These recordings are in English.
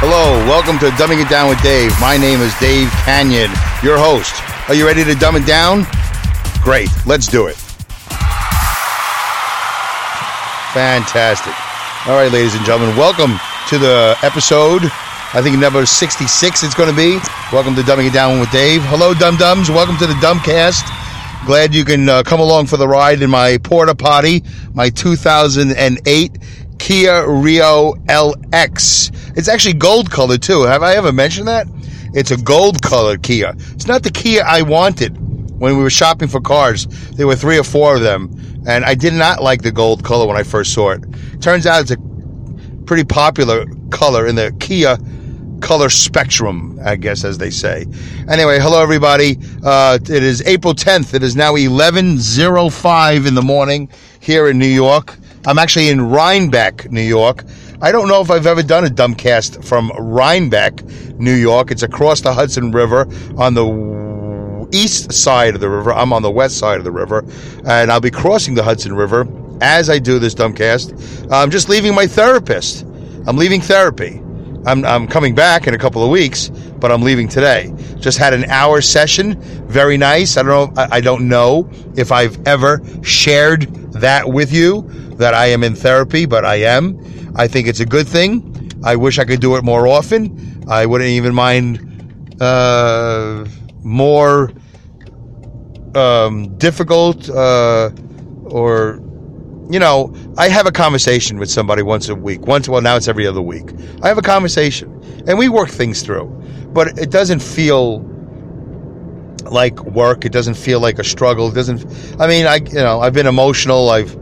Hello. Welcome to Dumbing It Down with Dave. My name is Dave Kanyan, your host. Are you ready to dumb it down? Great. Let's do it. Fantastic. All right, ladies and gentlemen, welcome to the episode. I think number 66 it's going to be. Welcome to Dumbing It Down with Dave. Hello, Dum Dums. Welcome to the Dumbcast. Glad you can uh, come along for the ride in my porta potty, my 2008 Kia Rio LX. It's actually gold colored too. Have I ever mentioned that? It's a gold colored Kia. It's not the Kia I wanted when we were shopping for cars. There were three or four of them, and I did not like the gold color when I first saw it. Turns out it's a pretty popular color in the Kia color spectrum, I guess, as they say. Anyway, hello everybody. Uh, it is April 10th. It is now 11.05 in the morning here in New York. I'm actually in Rhinebeck, New York. I don't know if I've ever done a dumbcast from Rhinebeck, New York. It's across the Hudson River on the east side of the river. I'm on the west side of the river, and I'll be crossing the Hudson River as I do this dumbcast. I'm just leaving my therapist. I'm leaving therapy. I'm, I'm coming back in a couple of weeks, but I'm leaving today. Just had an hour session. Very nice. I don't know. I, I don't know if I've ever shared that with you that I am in therapy, but I am. I think it's a good thing. I wish I could do it more often. I wouldn't even mind uh, more um, difficult uh, or you know, I have a conversation with somebody once a week. Once, well, now it's every other week. I have a conversation, and we work things through. But it doesn't feel like work. It doesn't feel like a struggle. It doesn't. I mean, I you know, I've been emotional. I've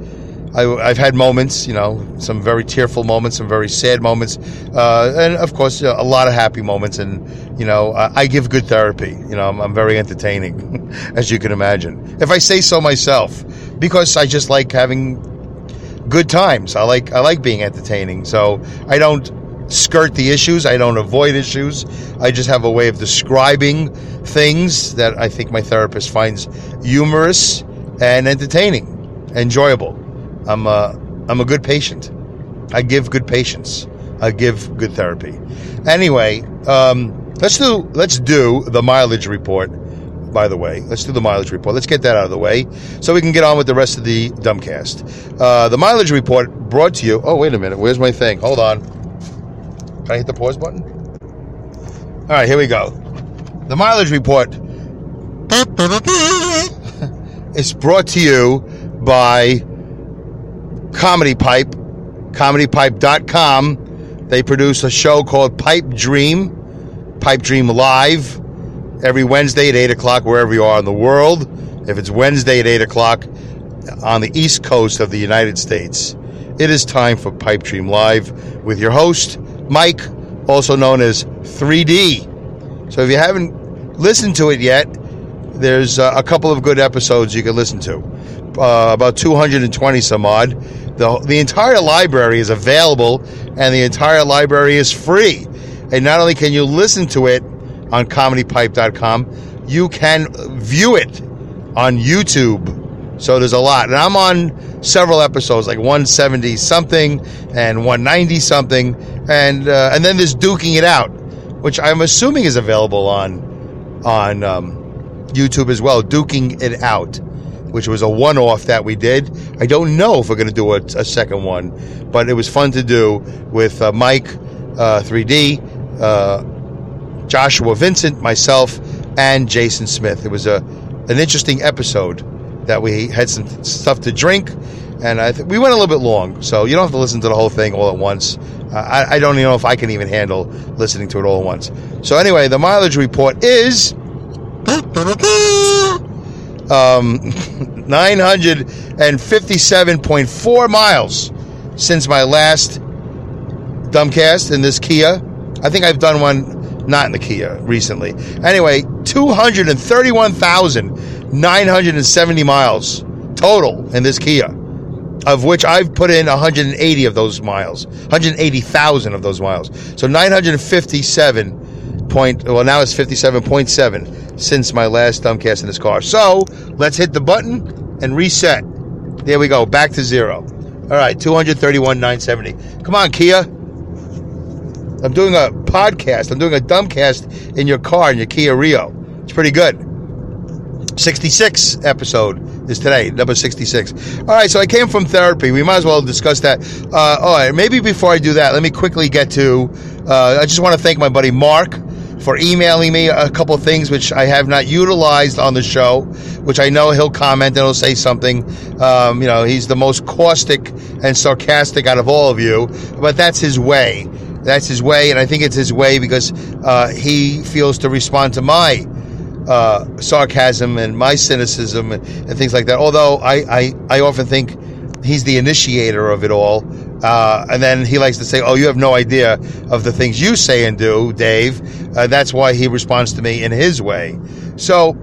I, have had moments, you know, some very tearful moments, some very sad moments, uh, and of course, a lot of happy moments. And you know, I, I give good therapy. You know, I'm, I'm very entertaining, as you can imagine, if I say so myself, because I just like having good times. I like I like being entertaining. So I don't skirt the issues. I don't avoid issues. I just have a way of describing things that I think my therapist finds humorous and entertaining, enjoyable. I'm a I'm a good patient. I give good patience. I give good therapy. Anyway, um, let's do let's do the mileage report by the way. Let's do the mileage report. Let's get that out of the way so we can get on with the rest of the dumbcast. Uh, the mileage report brought to you. Oh, wait a minute. Where's my thing? Hold on. Can I hit the pause button? All right, here we go. The mileage report is brought to you by Comedy Pipe, comedypipe.com. They produce a show called Pipe Dream, Pipe Dream Live every Wednesday at 8 o'clock, wherever you are in the world. If it's Wednesday at 8 o'clock on the East Coast of the United States, it is time for Pipe Dream Live with your host, Mike, also known as 3D. So if you haven't listened to it yet, there's uh, a couple of good episodes you can listen to. Uh, about 220 some odd. The, the entire library is available and the entire library is free. And not only can you listen to it on comedypipe.com. You can view it on YouTube. So there's a lot. And I'm on several episodes, like 170 something and 190 something. And uh, and then there's Duking It Out, which I'm assuming is available on on um, YouTube as well. Duking It Out, which was a one off that we did. I don't know if we're going to do a, a, second one, but it was fun to do with uh, Mike uh, 3D. Uh, Joshua Vincent, myself, and Jason Smith. It was a an interesting episode that we had some stuff to drink, and I th- we went a little bit long, so you don't have to listen to the whole thing all at once. Uh, I, I, don't even know if I can even handle listening to it all at once. So anyway, the mileage report is um, 957.4 miles since my last dumbcast in this Kia. I think I've done one not in the Kia recently. Anyway, 231,970 miles total in this Kia, of which I've put in 180 of those miles, 180,000 of those miles. So 957 point, well, now it's 57.7 since my last dumbcast in this car. So let's hit the button and reset. There we go, back to zero. All right, 231,970. Come on, Kia. I'm doing a podcast. I'm doing a dumbcast in your car in your Kia Rio. It's pretty good. 66 episode is today, number 66. All right, so I came from therapy. We might as well discuss that. Uh, all right, maybe before I do that, let me quickly get to. Uh, I just want to thank my buddy Mark for emailing me a couple things which I have not utilized on the show, which I know he'll comment and he'll say something. Um, you know, he's the most caustic and sarcastic out of all of you, but that's his way. That's his way, and I think it's his way because uh, he feels to respond to my uh, sarcasm and my cynicism and, and, things like that. Although I, I, I often think he's the initiator of it all. Uh, and then he likes to say, "Oh, you have no idea of the things you say and do, Dave." Uh, that's why he responds to me in his way. So,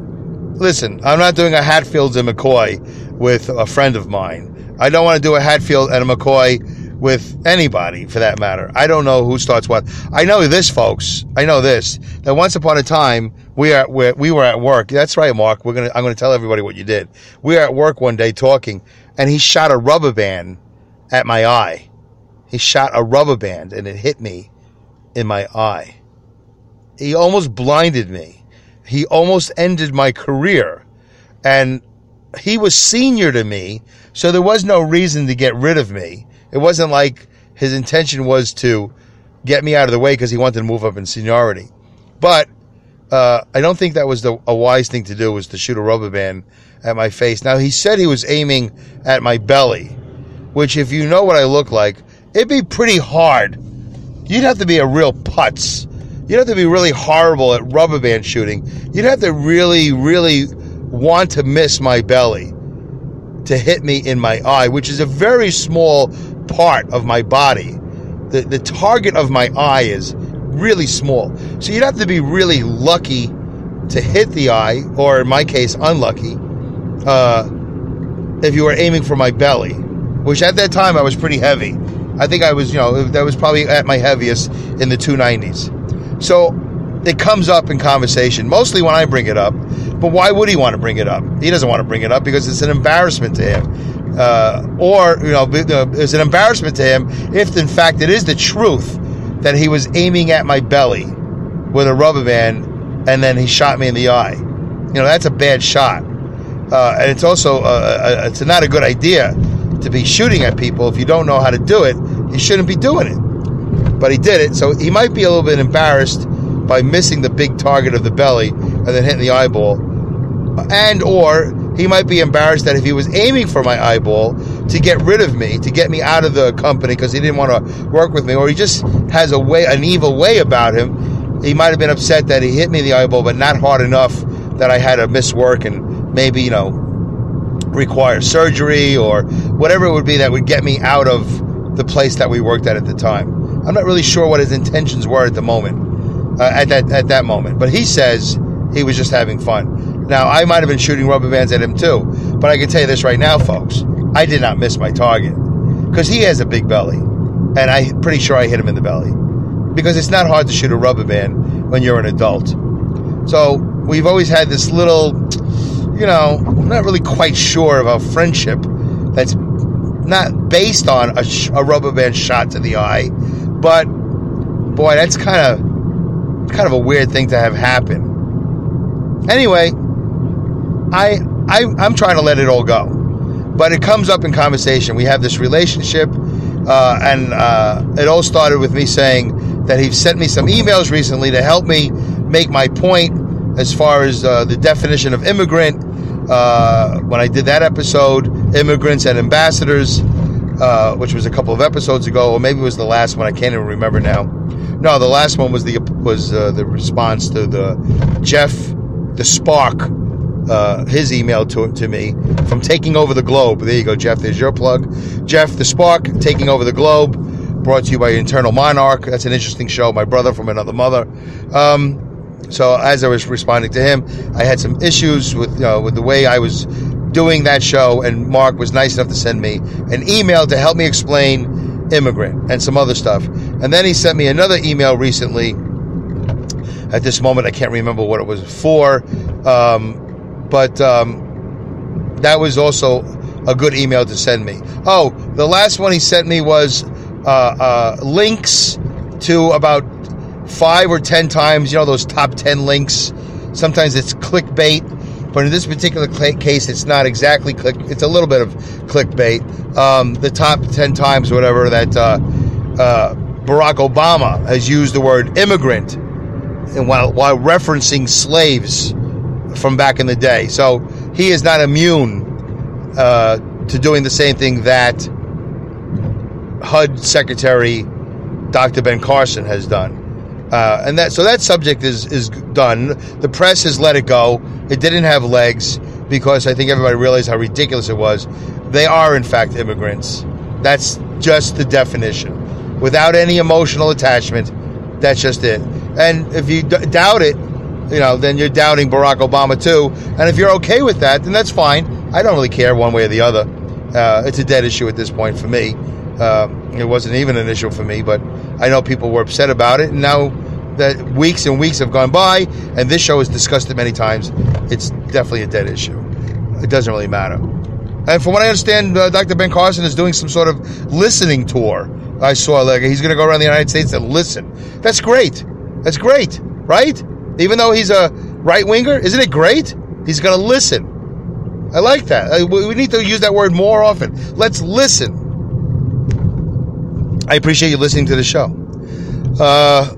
listen, I'm not doing a Hatfields and McCoy with a friend of mine. I don't want to do a Hatfield and a McCoy with anybody for that matter. I don't know who starts what. I know this, folks. I know this. That once upon a time, we are we were at work. That's right, Mark. We're gonna. I'm gonna tell everybody what you did. We were at work one day talking, and he shot a rubber band at my eye. He shot a rubber band, and it hit me in my eye. He almost blinded me. He almost ended my career, and he was senior to me, so there was no reason to get rid of me it wasn't like his intention was to get me out of the way because he wanted to move up in seniority. But uh, I don't think that was the, a wise thing to do was to shoot a rubber band at my face. Now he said he was aiming at my belly, which if you know what I look like, it'd be pretty hard. You'd have to be a real putz. You'd have to be really horrible at rubber band shooting. You'd have to really, really want to miss my belly to hit me in my eye, which is a very small part of my body. The, the target of my eye is really small. So you'd have to be really lucky to hit the eye, or in my case, unlucky, uh, if you were aiming for my belly, which at that time I was pretty heavy. I think I was, you know, that was probably at my heaviest in the 290s. So it comes up in conversation, mostly when I bring it up. But why would he want to bring it up? He doesn't want to bring it up because it's an embarrassment to him uh, or you know, it's an embarrassment to him if, in fact, it is the truth that he was aiming at my belly with a rubber band and then he shot me in the eye. You know, that's a bad shot, uh, and it's also uh, it's not a good idea to be shooting at people if you don't know how to do it. You shouldn't be doing it, but he did it, so he might be a little bit embarrassed by missing the big target of the belly and then hitting the eyeball, and or he might be embarrassed that if he was aiming for my eyeball to get rid of me, to get me out of the company because he didn't want to work with me, or he just has a way, an evil way about him. He might have been upset that he hit me in the eyeball, but not hard enough that I had to miss work and maybe, you know, require surgery or whatever it would be that would get me out of the place that we worked at at the time. I'm not really sure what his intentions were at the moment, uh, at that at that moment. But he says he was just having fun. Now, I might have been shooting rubber bands at him too, but I can tell you this right now, folks. I did not miss my target because he has a big belly, and I'm pretty sure I hit him in the belly because it's not hard to shoot a rubber band when you're an adult. So we've always had this little, you know, I'm not really quite sure of a friendship that's not based on a, sh- a rubber band shot to the eye, but boy, that's kind of kind of a weird thing to have happen. Anyway, I, I I'm trying to let it all go, but it comes up in conversation. We have this relationship, uh, and uh, it all started with me saying that he sent me some emails recently to help me make my point as far as uh, the definition of immigrant. Uh, when I did that episode, immigrants and ambassadors, uh, which was a couple of episodes ago, or maybe it was the last one. I can't even remember now. No, the last one was the was uh, the response to the Jeff the spark uh, his email to, to me from taking over the globe. There you go, Jeff. There's your plug. Jeff, the spark taking over the globe. brought to you by Internal Monarch. That's an interesting show. My brother from another mother. Um, so as I was responding to him, I had some issues with with the way I was doing that show, and Mark was nice enough to send me an email to help me explain immigrant and some other stuff. And then he sent me another email recently. At this moment, I can't remember what it was for, um, but um, that was also a good email to send me. Oh, the last one he sent me was uh, uh, links to about five or ten times, you know, those top ten links. Sometimes it's clickbait, but in this particular case, it's not exactly click. It's a little bit of clickbait. Um, the top ten times, whatever that uh, uh, Barack Obama has used the word immigrant, and while while referencing slaves from back in the day, so he is not immune uh, to doing the same thing that HUD Secretary Dr. Ben Carson has done. Uh, and that so that subject is is done. The press has let it go. It didn't have legs because I think everybody realized how ridiculous it was. They are in fact immigrants. That's just the definition, without any emotional attachment. That's just it. And if you d- doubt it, you know, then you're doubting Barack Obama too. And if you're okay with that, then that's fine. I don't really care one way or the other. Uh, it's a dead issue at this point for me. Uh, it wasn't even an issue for me, but I know people were upset about it, and now that weeks and weeks have gone by, and this show has discussed it many times, it's definitely a dead issue. It doesn't really matter. And from what I understand, uh, Dr. Ben Carson is doing some sort of listening tour. I saw like he's going to go around the United States and listen. That's great. That's great, right? Even though he's a right winger, isn't it great? He's going to listen. I like that. We need to use that word more often. Let's listen. I appreciate you listening to the show. Uh,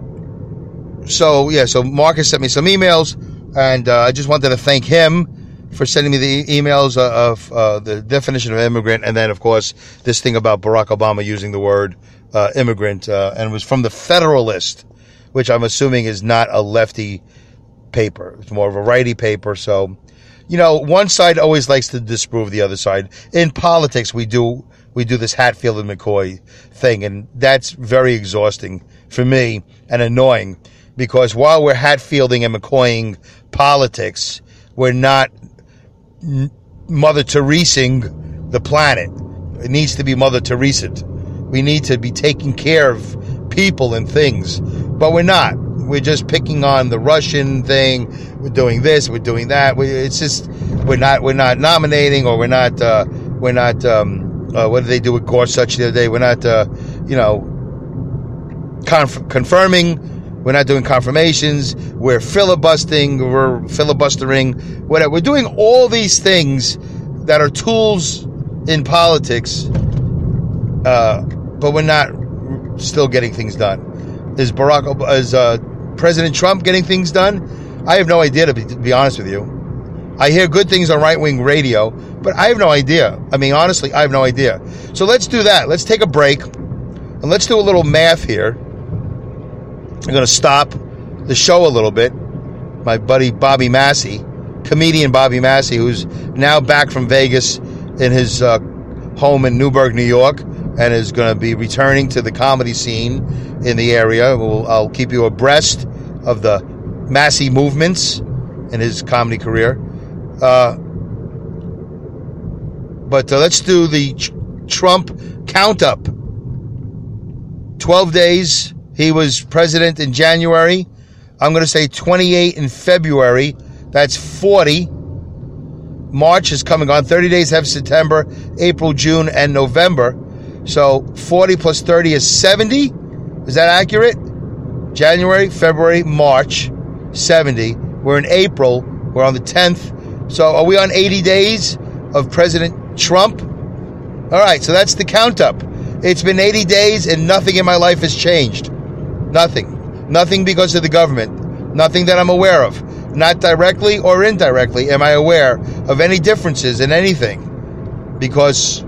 so yeah, so Marcus sent me some emails, and uh, I just wanted to thank him for sending me the emails of uh, the definition of immigrant, and then of course this thing about Barack Obama using the word uh, immigrant, uh, and it was from the Federalist, which I'm assuming is not a lefty paper; it's more of a righty paper. So, you know, one side always likes to disprove the other side. In politics, we do we do this Hatfield and McCoy thing, and that's very exhausting for me and annoying because while we're Hatfielding and McCoying politics, we're not Mother Teresaing the planet. It needs to be Mother Teresa. We need to be taking care of people and things, but we're not. We're just picking on the Russian thing. We're doing this. We're doing that. We, it's just we're not we're not nominating or we're not uh, we're not. Um, uh, what did they do with Gorsuch the other day? We're not, uh, you know, conf- confirming. We're not doing confirmations. We're filibustering. We're filibustering. Whatever. We're doing all these things that are tools in politics, uh, but we're not still getting things done. Is Barack, is uh, President Trump getting things done? I have no idea, to be, to be honest with you. I hear good things on right wing radio, but I have no idea. I mean, honestly, I have no idea. So let's do that. Let's take a break and let's do a little math here. I'm going to stop the show a little bit. My buddy Bobby Massey, comedian Bobby Massey, who's now back from Vegas in his uh, home in Newburgh, New York, and is going to be returning to the comedy scene in the area. We'll, I'll keep you abreast of the Massey movements in his comedy career. Uh, but uh, let's do the Trump count up. 12 days. He was president in January. I'm going to say 28 in February. That's 40. March is coming on. 30 days have September, April, June, and November. So 40 plus 30 is 70. Is that accurate? January, February, March, 70. We're in April. We're on the 10th. So are we on 80 days of President Trump? All right, so that's the count up. It's been 80 days and nothing in my life has changed. Nothing. Nothing because of the government. Nothing that I'm aware of. Not directly or indirectly am I aware of any differences in anything because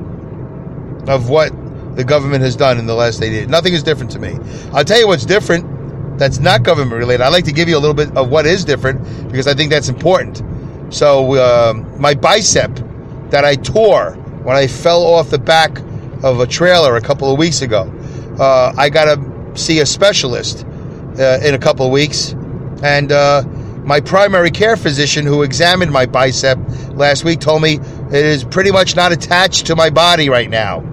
of what the government has done in the last 80 days. Nothing is different to me. I'll tell you what's different that's not government related. I'd like to give you a little bit of what is different because I think that's important. So uh, my bicep that I tore when I fell off the back of a trailer a couple of weeks ago. uh, I got to see a specialist uh, in a couple of weeks. And uh, my primary care physician, who examined my bicep last week, told me it is pretty much not attached to my body right now.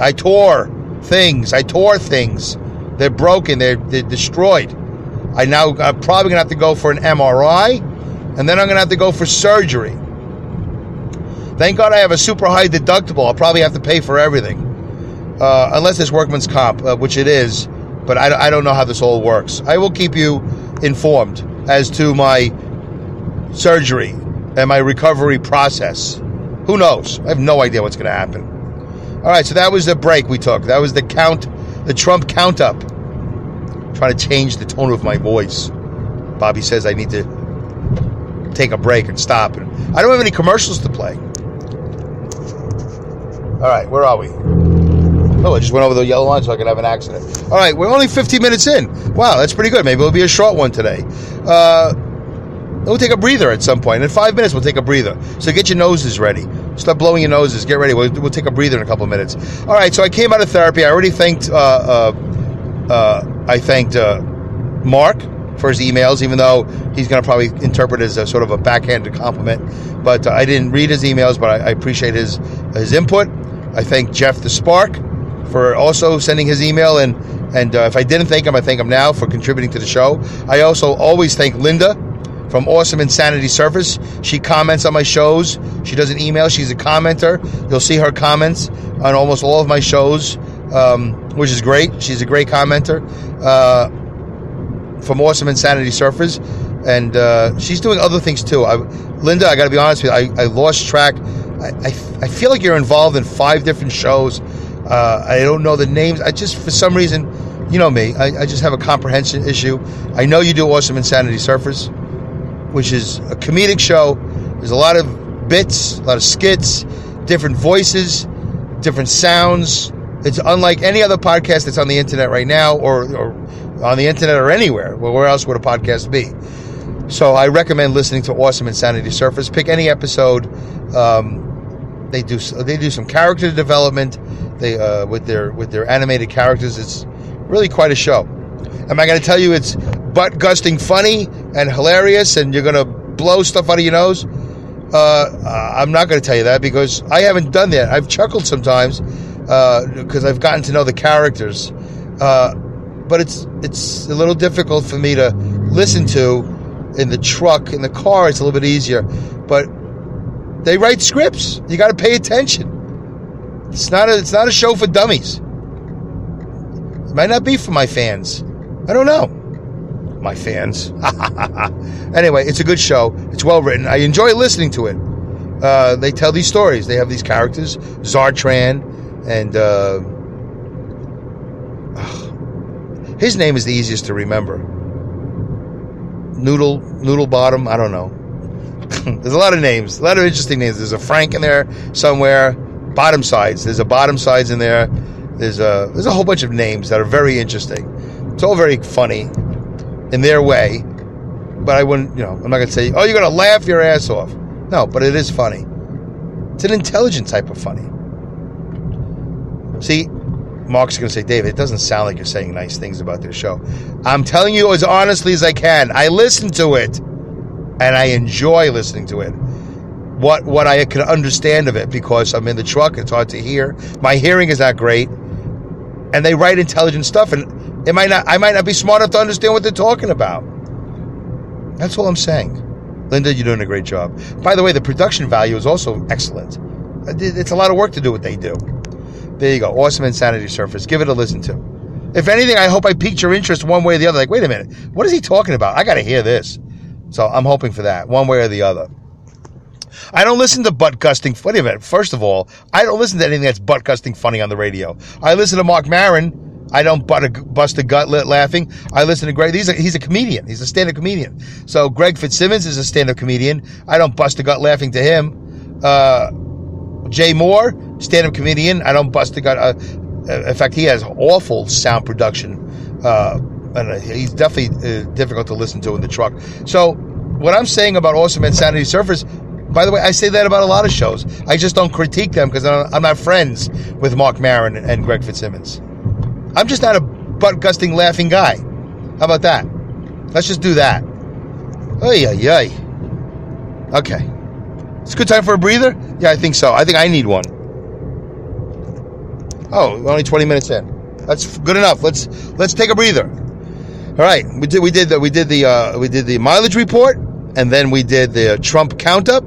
I tore things. I tore things. They're broken. They're, they're destroyed. I now I'm probably gonna have to go for an MRI, and then I'm gonna have to go for surgery. Thank God I have a super high deductible. I'll probably have to pay for everything, uh, unless it's workman's comp, uh, which it is. But I, I don't know how this all works. I will keep you informed as to my surgery and my recovery process. Who knows? I have no idea what's going to happen. All right, so that was the break we took. That was the count, the Trump count up. I'm trying to change the tone of my voice. Bobby says I need to take a break and stop. And I don't have any commercials to play. All right, where are we? Oh, I just went over the yellow line so I could have an accident. All right, we're only 15 minutes in. Wow, that's pretty good. Maybe it'll be a short one today. Uh, we'll take a breather at some point. In five minutes, we'll take a breather. So get your noses ready. Start blowing your noses. Get ready. We'll, we'll take a breather in a couple of minutes. All right, so I came out of therapy. I already thanked, uh, uh, uh I thanked uh, Mark for his emails, even though he's going to probably interpret it as a sort of a backhanded compliment. But uh, I didn't read his emails, but I, I appreciate his his input. I thank Jeff the Spark for also sending his email. And and uh, if I didn't thank him, I thank him now for contributing to the show. I also always thank Linda from Awesome Insanity Surfers. She comments on my shows. She does an email. She's a commenter. You'll see her comments on almost all of my shows, um, which is great. She's a great commenter uh, from Awesome Insanity Surfers. And uh, she's doing other things too. I, Linda, I got to be honest with you, I, I lost track. I, I, I feel like you're involved in five different shows. Uh, I don't know the names. I just, for some reason, you know me, I, I, just have a comprehension issue. I know you do Awesome Insanity Surfers, which is a comedic show. There's a lot of bits, a lot of skits, different voices, different sounds. It's unlike any other podcast that's on the internet right now or, or on the internet or anywhere. Well, where else would a podcast be? So I recommend listening to Awesome Insanity Surfers. Pick any episode. Um, they do they do some character development. They uh, with their with their animated characters. It's really quite a show. Am I going to tell you it's butt gusting funny and hilarious, and you're going to blow stuff out of your nose? Uh, I'm not going to tell you that because I haven't done that. I've chuckled sometimes because uh, I've gotten to know the characters, uh, but it's it's a little difficult for me to listen to in the truck. In the car, it's a little bit easier, but they write scripts. You got to pay attention. It's not a it's not a show for dummies. It might not be for my fans. I don't know. My fans. anyway, it's a good show. It's well written. I enjoy listening to it. Uh, they tell these stories. They have these characters, Zartran, and uh, his name is the easiest to remember. Noodle, Noodle Bottom. I don't know. There's a lot of names, a lot of interesting names. There's a Frank in there somewhere bottom sides. There's a bottom sides in there. There's a there's a whole bunch of names that are very interesting. It's all very funny in their way, but I wouldn't, you know, I'm not to say, "Oh, you're to laugh your ass off." No, but it is funny. It's an intelligent type of funny. See, Mark's going to say, David, it doesn't sound like you're saying nice things about their show. I'm telling you as honestly as I can. I listen to it, and I enjoy listening to it what what I can understand of it because I'm in the truck. It's hard to hear. My hearing is not great, and they write intelligent stuff, and it might not. I might not be smart enough to understand what they're talking about. That's all I'm saying. Linda, you're doing a great job. By the way, the production value is also excellent. Uh, it's a lot of work to do what they do. There you go. Awesome Insanity Surfers. Give it a listen to. If anything, I hope I piqued your interest one way or the other. Like, wait a minute, what is he talking about? I got to hear this. So I'm hoping for that, one way or the other. I don't listen to butt gusting. Wait a. First of all, I don't listen to anything that's butt gusting funny on the radio. I listen to Mark Maron. I don't a, bust a gut laughing. I listen to Greg. He's a, he's a comedian. He's a stand-up comedian. So Greg Fitzsimmons is a stand-up comedian. I don't bust a gut laughing to him. Uh, Jay Mohr, stand-up comedian. I don't bust a gut. Uh, in fact, he has awful sound production. Uh, and he's definitely uh, difficult to listen to in the truck. So what I'm saying about Awesome Insanity Surfers By the way, I say that about a lot of shows. I just don't critique them because I'm not friends with Mark Maron and Greg Fitzsimmons. I'm just not a butt gusting laughing guy. How about that? Let's just do that. Ay, ay, ay. Okay. It's a good time for a breather? Yeah, I think so. I think I need one. Oh, only 20 minutes in. That's good enough. Let's let's take a breather. All right, we did we did the we did the uh, we did the mileage report, and then we did the Trump count up,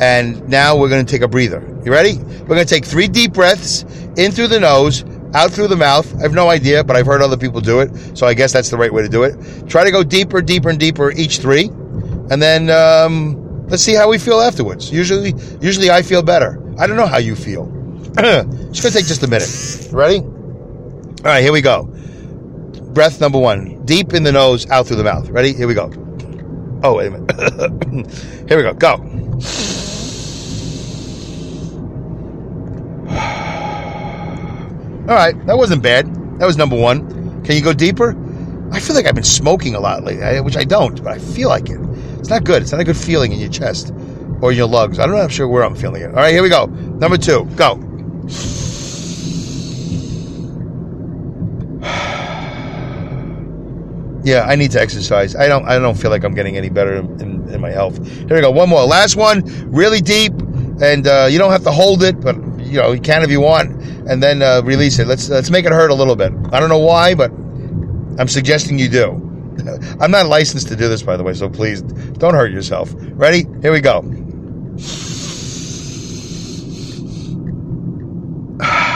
and now we're going to take a breather. You ready? We're going to take three deep breaths in through the nose, out through the mouth. I have no idea, but I've heard other people do it, so I guess that's the right way to do it. Try to go deeper, deeper, and deeper each three, and then um, let's see how we feel afterwards. Usually, usually I feel better. I don't know how you feel. it's going to take just a minute. Ready? All right, here we go. Breath number one. Deep in the nose, out through the mouth. Ready? Here we go. Oh, wait a minute. here we go. Go. All right, that wasn't bad. That was number one. Can you go deeper? I feel like I've been smoking a lot lately, which I don't, but I feel like it. It's not good. It's not a good feeling in your chest or your lungs. I don't know. I'm sure where I'm feeling it. All right, here we go. Number two, go. Yeah, I need to exercise. I don't. I don't feel like I'm getting any better in, in my health. Here we go. One more. Last one. Really deep, and uh, you don't have to hold it, but you know you can if you want, and then uh, release it. Let's let's make it hurt a little bit. I don't know why, but I'm suggesting you do. I'm not licensed to do this, by the way, so please don't hurt yourself. Ready? Here we go.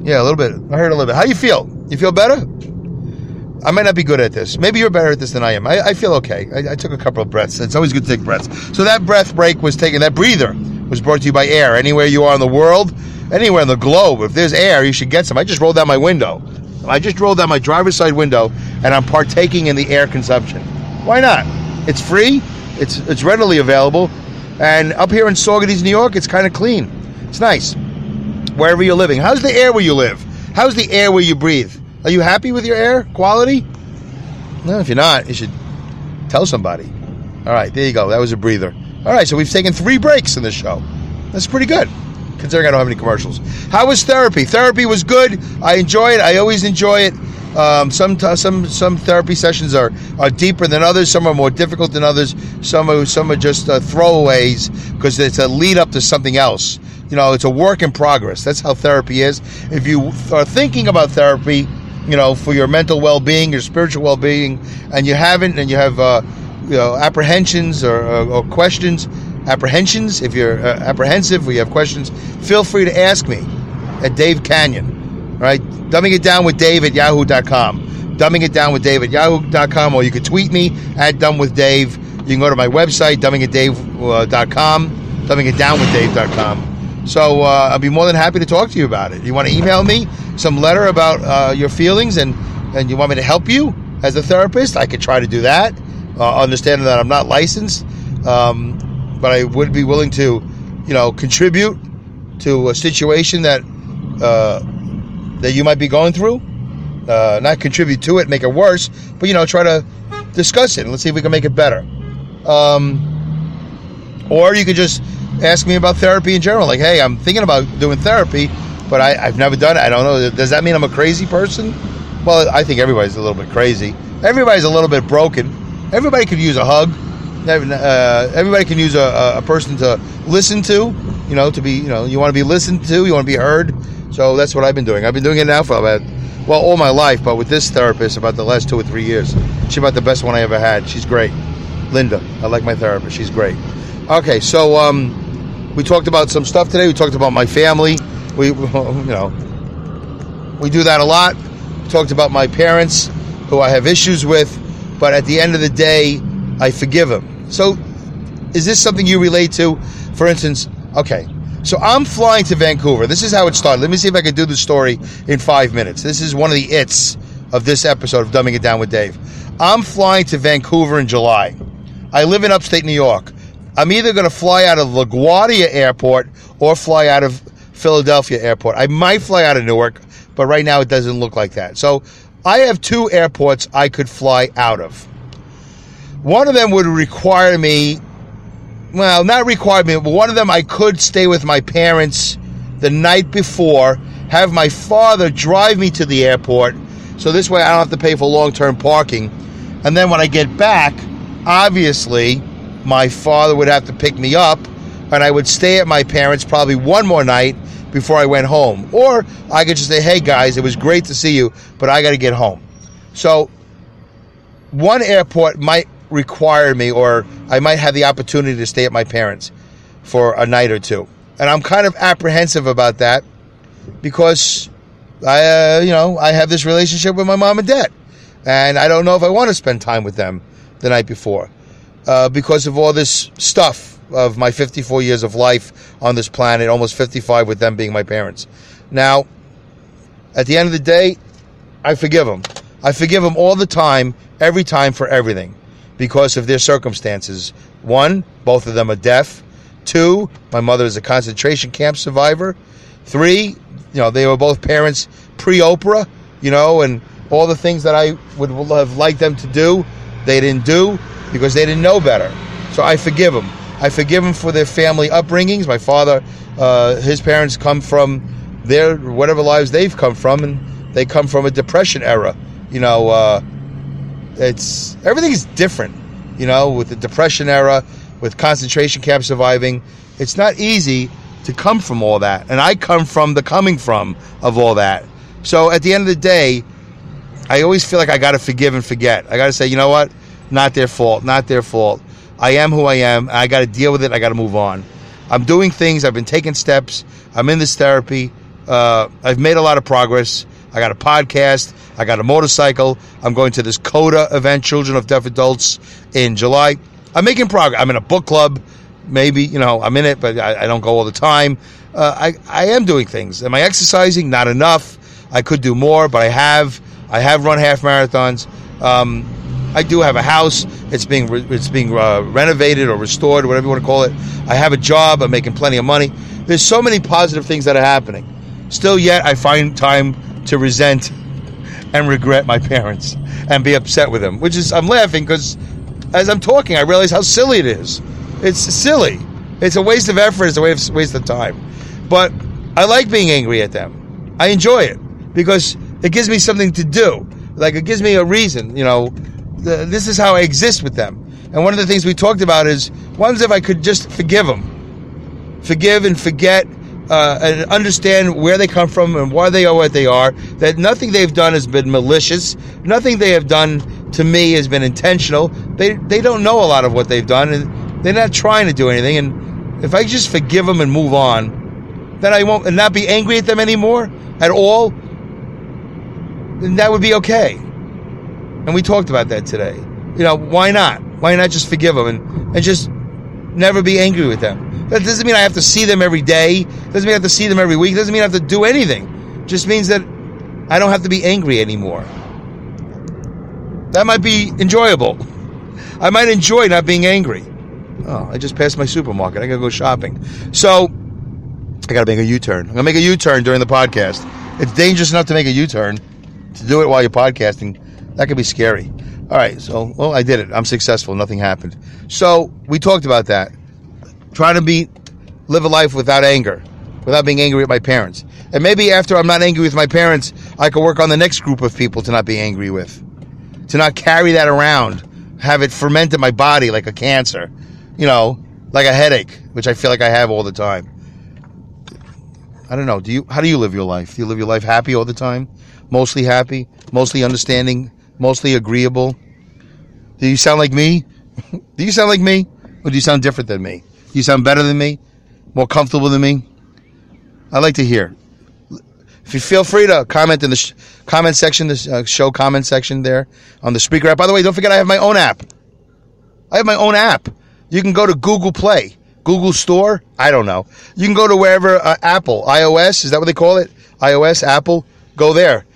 Yeah, a little bit. I heard a little bit. How do you feel? You feel better? I might not be good at this. Maybe you're better at this than I am. I, I feel okay. I, I, took a couple of breaths. It's always good to take breaths. So that breath break was taken, that breather was brought to you by air. Anywhere you are in the world, anywhere in the globe, if there's air, you should get some. I just rolled down my window. I just rolled down my driver's side window and I'm partaking in the air consumption. Why not? It's free, it's, it's readily available, and up here in Saugerties, New York, it's kind of clean. It's nice. Wherever you're living. How's the air where you live? How's the air where you breathe? Are you happy with your air quality? No, if you're not, you should tell somebody. All right, there you go. That was a breather. All right, so we've taken three breaks in this show. That's pretty good, considering I don't have any commercials. How was therapy? Therapy was good. I enjoy it. I always enjoy it. Um, some some some therapy sessions are, are deeper than others. Some are more difficult than others. Some are some are just uh, throwaways because it's a lead up to something else. You know, it's a work in progress. That's how therapy is. If you are thinking about therapy, you know, for your mental well-being, your spiritual well-being, and you haven't, and you have, uh, you know, apprehensions or, or, or, questions, apprehensions. If you're uh, apprehensive or you have questions, feel free to ask me at Dave Kanyan. Right, dumbing it down with Dave at yahoo.com. Dumbing it down with Dave at yahoo.com, or you could tweet me at dumb with Dave. You can go to my website, dumbingitdave.com, dumbingitdownwithdave.com. So uh, I'll be more than happy to talk to you about it. You want to email me some letter about uh, your feelings and, and you want me to help you as a therapist? I could try to do that, uh, understanding that I'm not licensed, um, but I would be willing to, you know, contribute to a situation that uh, that you might be going through. Uh, not contribute to it, make it worse, but you know, try to discuss it and let's see if we can make it better. Um, or you could just ask me about therapy in general. Like, hey, I'm thinking about doing therapy, but I, have never done it. I don't know. Does that mean I'm a crazy person? Well, I think everybody's a little bit crazy. Everybody's a little bit broken. Everybody could use a hug. Uh, everybody can use a, a, person to listen to. You know, to be, you know, you want to be listened to. You want to be heard. So that's what I've been doing. I've been doing it now for about, well, all my life. But with this therapist, about the last two or three years. She's about the best one I ever had. She's great. Linda, I like my therapist. She's great. Okay, so um, we talked about some stuff today. We talked about my family. We, you know, we do that a lot. We talked about my parents, who I have issues with, but at the end of the day, I forgive them. So, is this something you relate to? For instance, okay, so I'm flying to Vancouver. This is how it started. Let me see if I can do the story in five minutes. This is one of the its of this episode of Dumbing It Down with Dave. I'm flying to Vancouver in July. I live in upstate New York. I'm either going to fly out of LaGuardia Airport or fly out of Philadelphia Airport. I might fly out of Newark, but right now it doesn't look like that. So I have two airports I could fly out of. One of them would require me well, not require me, but one of them I could stay with my parents the night before, have my father drive me to the airport, so this way I don't have to pay for long term parking. And then when I get back, obviously, my father would have to pick me up, and I would stay at my parents probably one more night before I went home. Or I could just say, hey guys, it was great to see you, but I got to get home. So, one airport might require me, or I might have the opportunity to stay at my parents for a night or two. And I'm kind of apprehensive about that because I, uh, you know, I have this relationship with my mom and dad, and I don't know if I want to spend time with them the night before uh, because of all this stuff of my 54 years of life on this planet, almost 55 with them being my parents. Now, at the end of the day, I forgive them. I forgive them all the time, every time for everything because of their circumstances. One, both of them are deaf. Two, my mother is a concentration camp survivor. Three, you know, they were both parents pre Oprah, you know, and all the things that I would have liked them to do, they didn't do because they didn't know better. So I forgive them. I forgive them for their family upbringings. My father, uh, his parents come from their whatever lives they've come from, and they come from a depression era. You know, uh, it's everything is different. You know, with the depression era, with concentration camp surviving, it's not easy to come from all that. And I come from the coming from of all that. So at the end of the day, I always feel like I got to forgive and forget. I got to say, you know what? Not their fault. Not their fault. I am who I am. I got to deal with it. I got to move on. I'm doing things. I've been taking steps. I'm in this therapy. Uh, I've made a lot of progress. I got a podcast. I got a motorcycle. I'm going to this CODA event, Children of Deaf Adults, in July. I'm making progress. I'm in a book club. Maybe, you know, I'm in it, but I, I don't go all the time. Uh, I, I am doing things. Am I exercising? Not enough. I could do more, but I have. I have run half marathons. Um, I do have a house. It's being re- it's being uh, renovated or restored, whatever you want to call it. I have a job. I'm making plenty of money. There's so many positive things that are happening. Still, yet I find time to resent and regret my parents and be upset with them. Which is I'm laughing because as I'm talking, I realize how silly it is. It's silly. It's a waste of effort. It's a waste waste of time. But I like being angry at them. I enjoy it because it gives me something to do. Like it gives me a reason. You know, the, this is how I exist with them. And one of the things we talked about is, what if I could just forgive them, forgive and forget uh, and understand where they come from and why they are what they are. That nothing they've done has been malicious. Nothing they have done to me has been intentional. They they don't know a lot of what they've done, and they're not trying to do anything. And if I just forgive them and move on, then I won't and not be angry at them anymore at all. Then that would be okay. And we talked about that today. You know, why not? Why not just forgive them and, and just never be angry with them? That doesn't mean I have to see them every day. Doesn't mean I have to see them every week. Doesn't mean I have to do anything. Just means that I don't have to be angry anymore. That might be enjoyable. I might enjoy not being angry. Oh, I just passed my supermarket. I gotta go shopping. So I gotta make a U-turn. I'm gonna make a U-turn during the podcast. It's dangerous enough to make a U-turn. To do it while you're podcasting, that could be scary. All right, so well, I did it. I'm successful. Nothing happened. So we talked about that. Trying to be live a life without anger, without being angry at my parents. And maybe after I'm not angry with my parents, I could work on the next group of people to not be angry with. To not carry that around, have it ferment in my body like a cancer, you know, like a headache, which I feel like I have all the time. I don't know. Do you how do you live your life? Do you live your life happy all the time? Mostly happy, mostly understanding, mostly agreeable? Do you sound like me? do you sound like me? Or do you sound different than me? Do you sound better than me? More comfortable than me? I'd like to hear. If you feel free to comment in the sh- comment section, the uh, show comment section there on the Spreaker app. By the way, don't forget I have my own app. I have my own app. You can go to Google Play, Google Store. I don't know. You can go to wherever uh, Apple, iOS. Is that what they call it? iOS, Apple. Go there.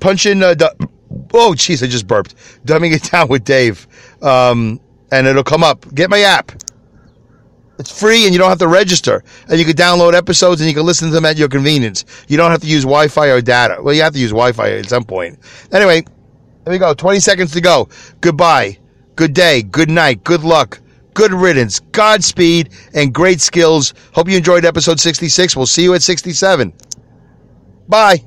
Punch in. Uh, the, oh, jeez, I just burped. Dumbing it down with Dave, um, and it'll come up. Get my app. It's free and you don't have to register. And you can download episodes and you can listen to them at your convenience. You don't have to use Wi-Fi or data. Well, you have to use Wi-Fi at some point. Anyway, there we go. 20 seconds to go. Goodbye. Good day. Good night. Good luck. good riddance, Godspeed, and great skills. Hope you enjoyed episode 66. We'll see you at 67. Bye.